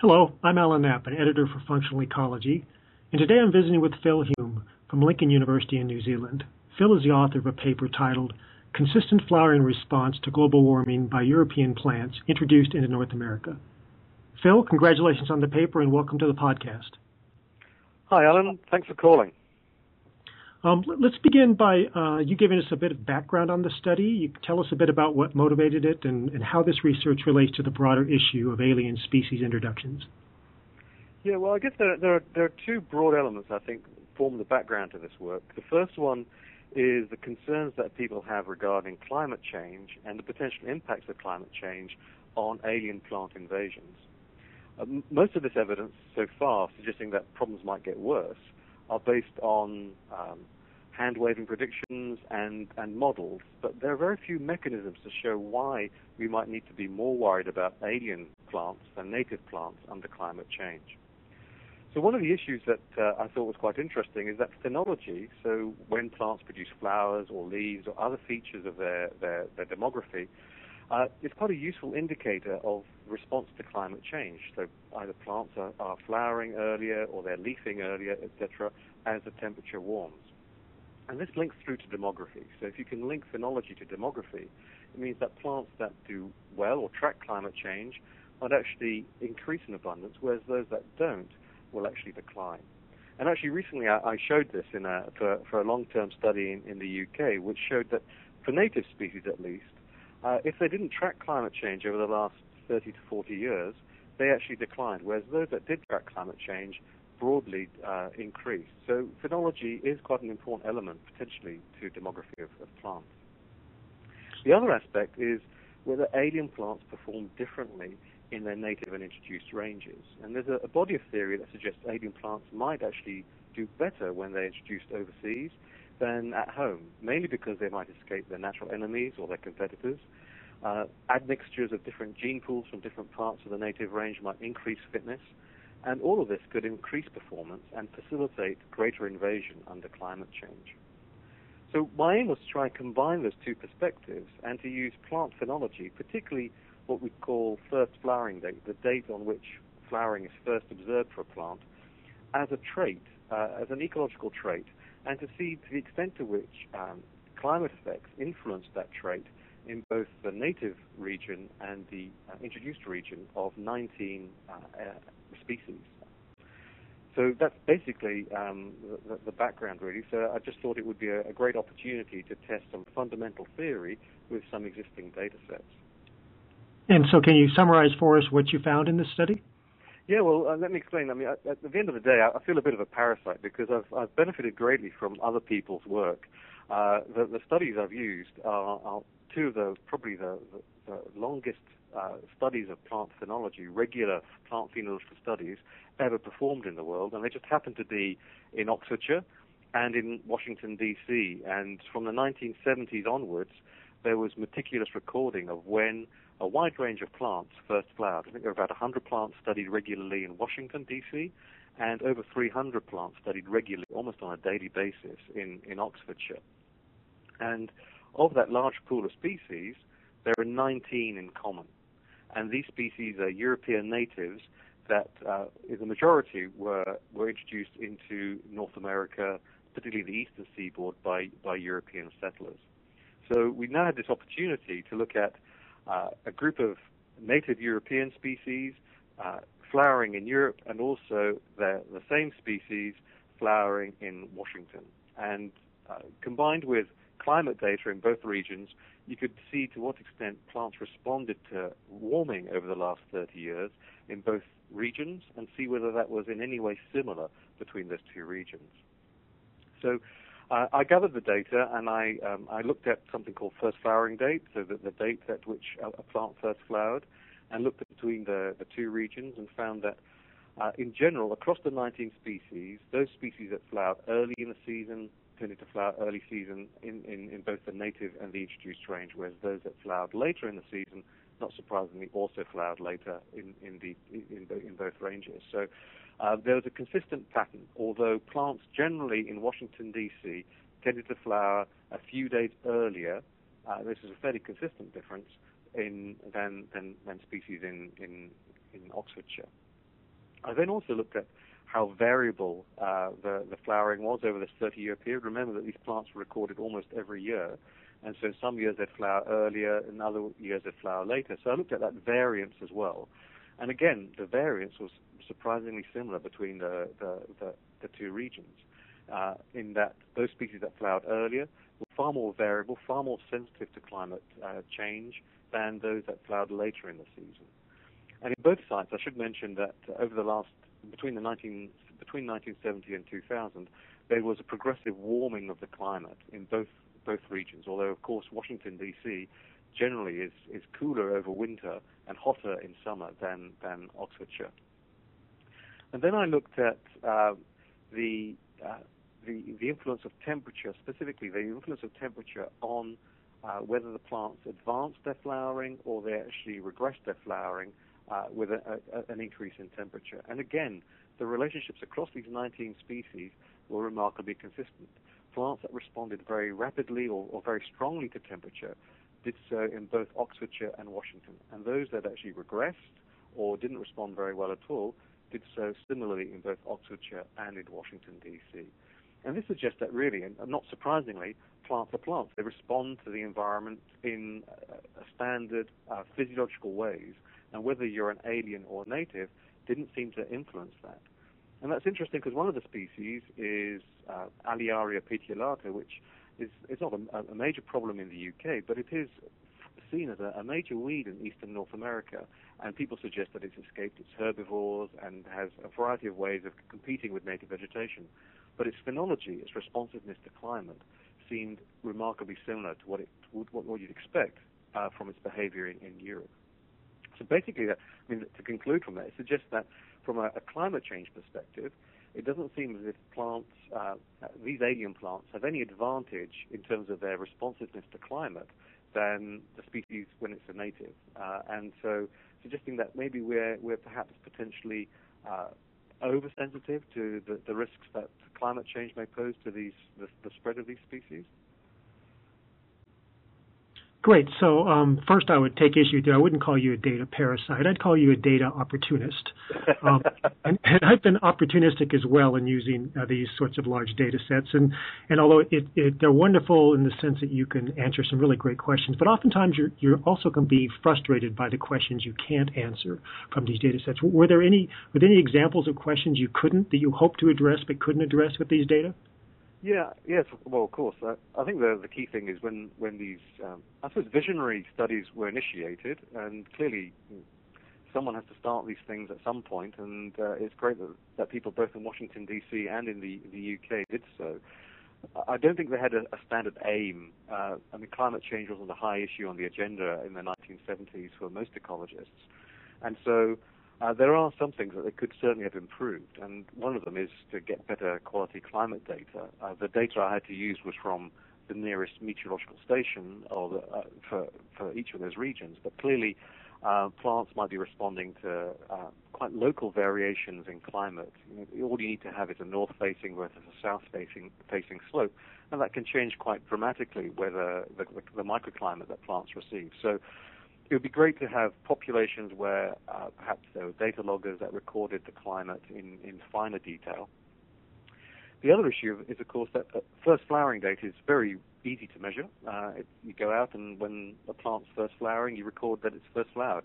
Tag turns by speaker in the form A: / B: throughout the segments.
A: Hello, I'm Alan Knapp, an editor for Functional Ecology, and today I'm visiting with Phil Hulme from Lincoln University in New Zealand. Phil is the author of a paper titled Consistent Flowering Response to Global Warming by European Plants Introduced into North America. Phil, congratulations on the paper and welcome to the podcast.
B: Hi, Alan. Thanks for calling.
A: Um, let's begin by uh, you giving us a bit of background on the study. You tell us a bit about what motivated it and, and how this research relates to the broader issue of alien species introductions.
B: Yeah, well, I guess there, there, are, there are two broad elements I think form the background to this work. The first one is the concerns that people have regarding climate change and the potential impacts of climate change on alien plant invasions. Uh, most of this evidence so far suggesting that problems might get worse are based on um, hand waving predictions and, and models, but there are very few mechanisms to show why we might need to be more worried about alien plants than native plants under climate change. So one of the issues that uh, I thought was quite interesting is that phenology, so when plants produce flowers or leaves or other features of their, their, their demography, uh, is quite a useful indicator of response to climate change. So either plants are, are flowering earlier or they're leafing earlier, etc., as the temperature warms. And this links through to demography. So if you can link phenology to demography, it means that plants that do well or track climate change might actually increase in abundance, whereas those that don't will actually decline. And actually, recently I, I showed this in a, for, for a long-term study in, in the UK, which showed that for native species at least, uh, if they didn't track climate change over the last 30 to 40 years, they actually declined, whereas those that did track climate change broadly uh, increased. So phenology is quite an important element, potentially, to demography of, of plants. The other aspect is whether alien plants perform differently in their native and introduced ranges. And there's a, a, body of theory that suggests alien plants might actually do better when they're introduced overseas than at home, mainly because they might escape their natural enemies or their competitors. Uh, admixtures of different gene pools from different parts of the native range might increase fitness, and all of this could increase performance and facilitate greater invasion under climate change. So my aim was to try and combine those two perspectives and to use plant phenology, particularly what we call first flowering date, the date on which flowering is first observed for a plant, as a trait, uh, as an ecological trait, and to see to the extent to which um, climate effects influenced that trait in both the native region and the uh, introduced region of 19 uh, uh, species. So that's basically um, the, the, background, really. So I just thought it would be a, a, great opportunity to test some fundamental theory with some existing data sets.
A: And so, can you summarize for us what you found in this study?
B: Yeah, well, uh, let me explain. I mean, at, at, the end of the day, I, I, feel a bit of a parasite because I've, I've benefited greatly from other people's work. Uh, the, the, studies I've used are, are two of the probably the, the, the longest uh, studies of plant phenology, regular plant phenological studies ever performed in the world, and they just happen to be in Oxfordshire and in Washington D.C. And from the 1970s onwards, there was meticulous recording of when a wide range of plants first flowered. I think there were about 100 plants studied regularly in Washington, D.C., and over 300 plants studied regularly, almost on a daily basis, in, in Oxfordshire. And of that large pool of species, there are 19 in common. And these species are European natives that, uh, the majority, were, were introduced into North America, particularly the eastern seaboard, by, by European settlers. So we now had this opportunity to look at uh, a group of native European species uh, flowering in Europe and also the, the same species flowering in Washington. And uh, combined with climate data in both regions, you could see to what extent plants responded to warming over the last 30 years in both regions and see whether that was in any way similar between those two regions. So uh, I gathered the data and I, um, I looked at something called first flowering date, so that the date at which a, plant first flowered, and looked between the, the two regions and found that uh, in general, across the 19 species, those species that flowered early in the season tended to flower early season in, in, in both the native and the introduced range, whereas those that flowered later in the season, not surprisingly, also flowered later in, in, the, in, in both ranges. So uh, there was a consistent pattern, although plants generally in Washington, D.C. tended to flower a few days earlier. Uh, this is a fairly consistent difference in, than, than, than species in, in, in Oxfordshire. I then also looked at how variable uh, the, the flowering was over this 30-year period. Remember that these plants were recorded almost every year, and so some years they'd flower earlier, and other years they'd flower later. So I looked at that variance as well. And again, the variance was surprisingly similar between the, the, the, the two regions, uh, in that those species that flowered earlier were far more variable, far more sensitive to climate uh, change than those that flowered later in the season. And in both sites, I should mention that over the last between the 19 between 1970 and 2000, there was a progressive warming of the climate in both both regions. Although, of course, Washington D.C. generally is is cooler over winter and hotter in summer than than Oxfordshire. And then I looked at uh, the uh, the the influence of temperature, specifically the influence of temperature on uh, whether the plants advance their flowering or they actually regress their flowering uh, with a, a, an increase in temperature. And again, the relationships across these 19 species were remarkably consistent. Plants that responded very rapidly or, or very strongly to temperature did so in both Oxfordshire and Washington. And those that actually regressed or didn't respond very well at all did so similarly in both Oxfordshire and in Washington, D.C. And this suggests that really, and not surprisingly, plants are plants. They respond to the environment in uh, standard uh, physiological ways and whether you're an alien or native didn't seem to influence that. And that's interesting because one of the species is uh, Alliaria petiolata, which is, not a, a, major problem in the UK, but it is seen as a, a, major weed in eastern North America. And people suggest that it's escaped its herbivores and has a variety of ways of competing with native vegetation. But its phenology, its responsiveness to climate, seemed remarkably similar to what, it, what, what you'd expect uh, from its behavior in, in Europe. So basically, I mean, to conclude from that, it suggests that from a, a climate change perspective, it doesn't seem as if plants, uh, these alien plants, have any advantage in terms of their responsiveness to climate than the species when it's a native. Uh, and so, suggesting that maybe we're we're perhaps potentially uh, oversensitive to the, the risks that climate change may pose to these the, the spread of these species.
A: Great. So um, first, I would take issue there. I wouldn't call you a data parasite. I'd call you a data opportunist. Um, and, and, I've been opportunistic as well in using uh, these sorts of large data sets. And and although it, it, they're wonderful in the sense that you can answer some really great questions, but oftentimes you're you also can be frustrated by the questions you can't answer from these data sets. Were there any were there any examples of questions you couldn't that you hoped to address but couldn't address with these data?
B: Yeah, yes, well, of course. Uh, I think the the key thing is when when these, um, I suppose, visionary studies were initiated, and clearly someone has to start these things at some point, and uh, it's great that, that people both in Washington D.C. and in the the UK did so. I don't think they had a, a standard aim. Uh, I mean, climate change wasn't a high issue on the agenda in the 1970s for most ecologists, and so uh, there are some things that they could certainly have improved, and one of them is to get better quality climate data. Uh, the data I had to use was from the nearest meteorological station or the, uh, for, for each of those regions, but clearly uh, plants might be responding to uh, quite local variations in climate. You know, all you need to have is a north-facing versus a south-facing facing slope, and that can change quite dramatically whether the, the, the microclimate that plants receive. So it would be great to have populations where uh, perhaps there were data loggers that recorded the climate in, in finer detail. The other issue is, of course, that uh, first flowering date is very easy to measure. Uh, it, you go out and when a plant's first flowering, you record that it's first flowered.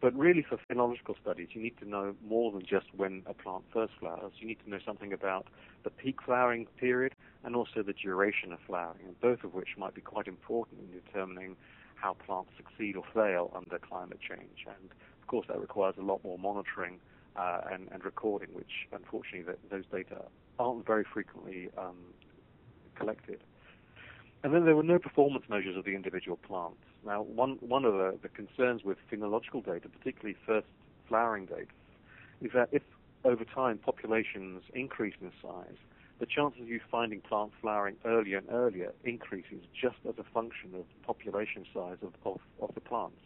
B: But really, for phenological studies, you need to know more than just when a plant first flowers. You need to know something about the peak flowering period and also the duration of flowering, and both of which might be quite important in determining how plants succeed or fail under climate change. And of course, that requires a lot more monitoring uh, and, and, recording, which unfortunately that, those data aren't very frequently um, collected. And then there were no performance measures of the individual plants. Now, one, one of the, the concerns with phenological data, particularly first flowering dates, is that if over time populations increase in size, the chances of you finding plants flowering earlier and earlier increases just as a function of population size of, of, of the plants.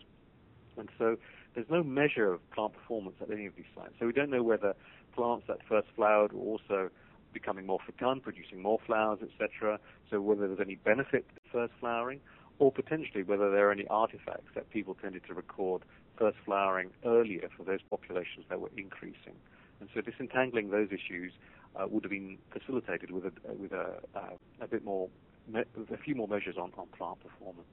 B: And so there's no measure of plant performance at any of these sites. So we don't know whether plants that first flowered were also becoming more fecund, producing more flowers, etc. So whether there's any benefit to first flowering, or potentially whether there are any artifacts that people tended to record first flowering earlier for those populations that were increasing. And so disentangling those issues uh, would have been facilitated with a, with a, uh, a bit more, a few more measures on, on plant performance.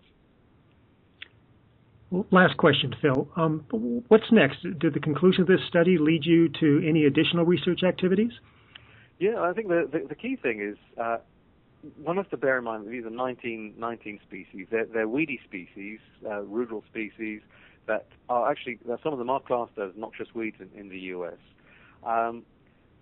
A: Last question, Phil. Um, what's next? Did the conclusion of this study lead you to any additional research activities?
B: Yeah, I think the, the, the key thing is uh, one has to bear in mind that these are 19, 19 species. They're, they're weedy species, uh, ruderal species that are actually, some of them are classed as noxious weeds in, in the U.S. Um,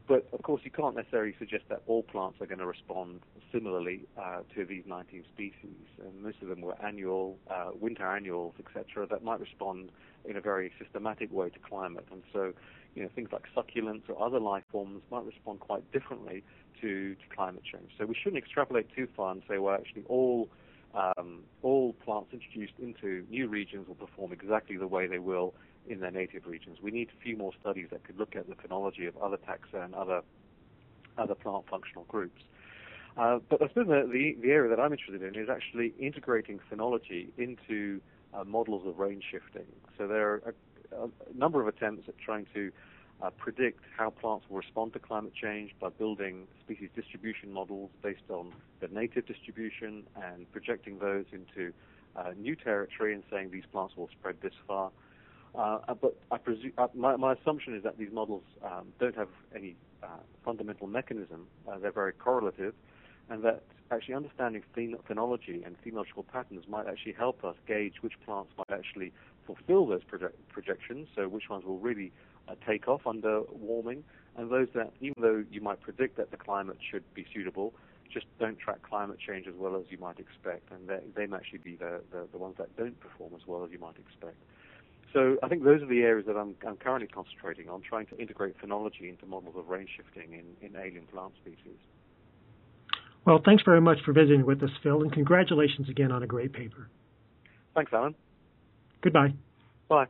B: but of course, you can't necessarily suggest that all plants are going to respond similarly uh, to these 19 species. And most of them were annual, uh, winter annuals, etc., that might respond in a very systematic way to climate. And so, you know, things like succulents or other life forms might respond quite differently to, to climate change. So we shouldn't extrapolate too far and say, well, actually, all um, all plants introduced into new regions will perform exactly the way they will in their native regions. We need a few more studies that could look at the phenology of other taxa and other other plant functional groups. Uh, but I suppose the, the, the, area that I'm interested in is actually integrating phenology into uh, models of range shifting. So there are a, a number of attempts at trying to uh, predict how plants will respond to climate change by building species distribution models based on the native distribution and projecting those into uh, new territory and saying these plants will spread this far. Uh, but I uh, my, my, assumption is that these models um, don't have any uh, fundamental mechanism. Uh, they're very correlative, and that actually understanding phen- phenology and phenological patterns might actually help us gauge which plants might actually fulfill those proje- projections. So which ones will really uh, take off under warming, and those that, even though you might predict that the climate should be suitable, just don't track climate change as well as you might expect, and they, they might actually be the, the, the ones that don't perform as well as you might expect. So I think those are the areas that I'm, I'm, currently concentrating on, trying to integrate phenology into models of range shifting in, in alien plant species.
A: Well, thanks very much for visiting with us, Phil, and congratulations again on a great paper.
B: Thanks, Alan.
A: Goodbye.
B: Bye.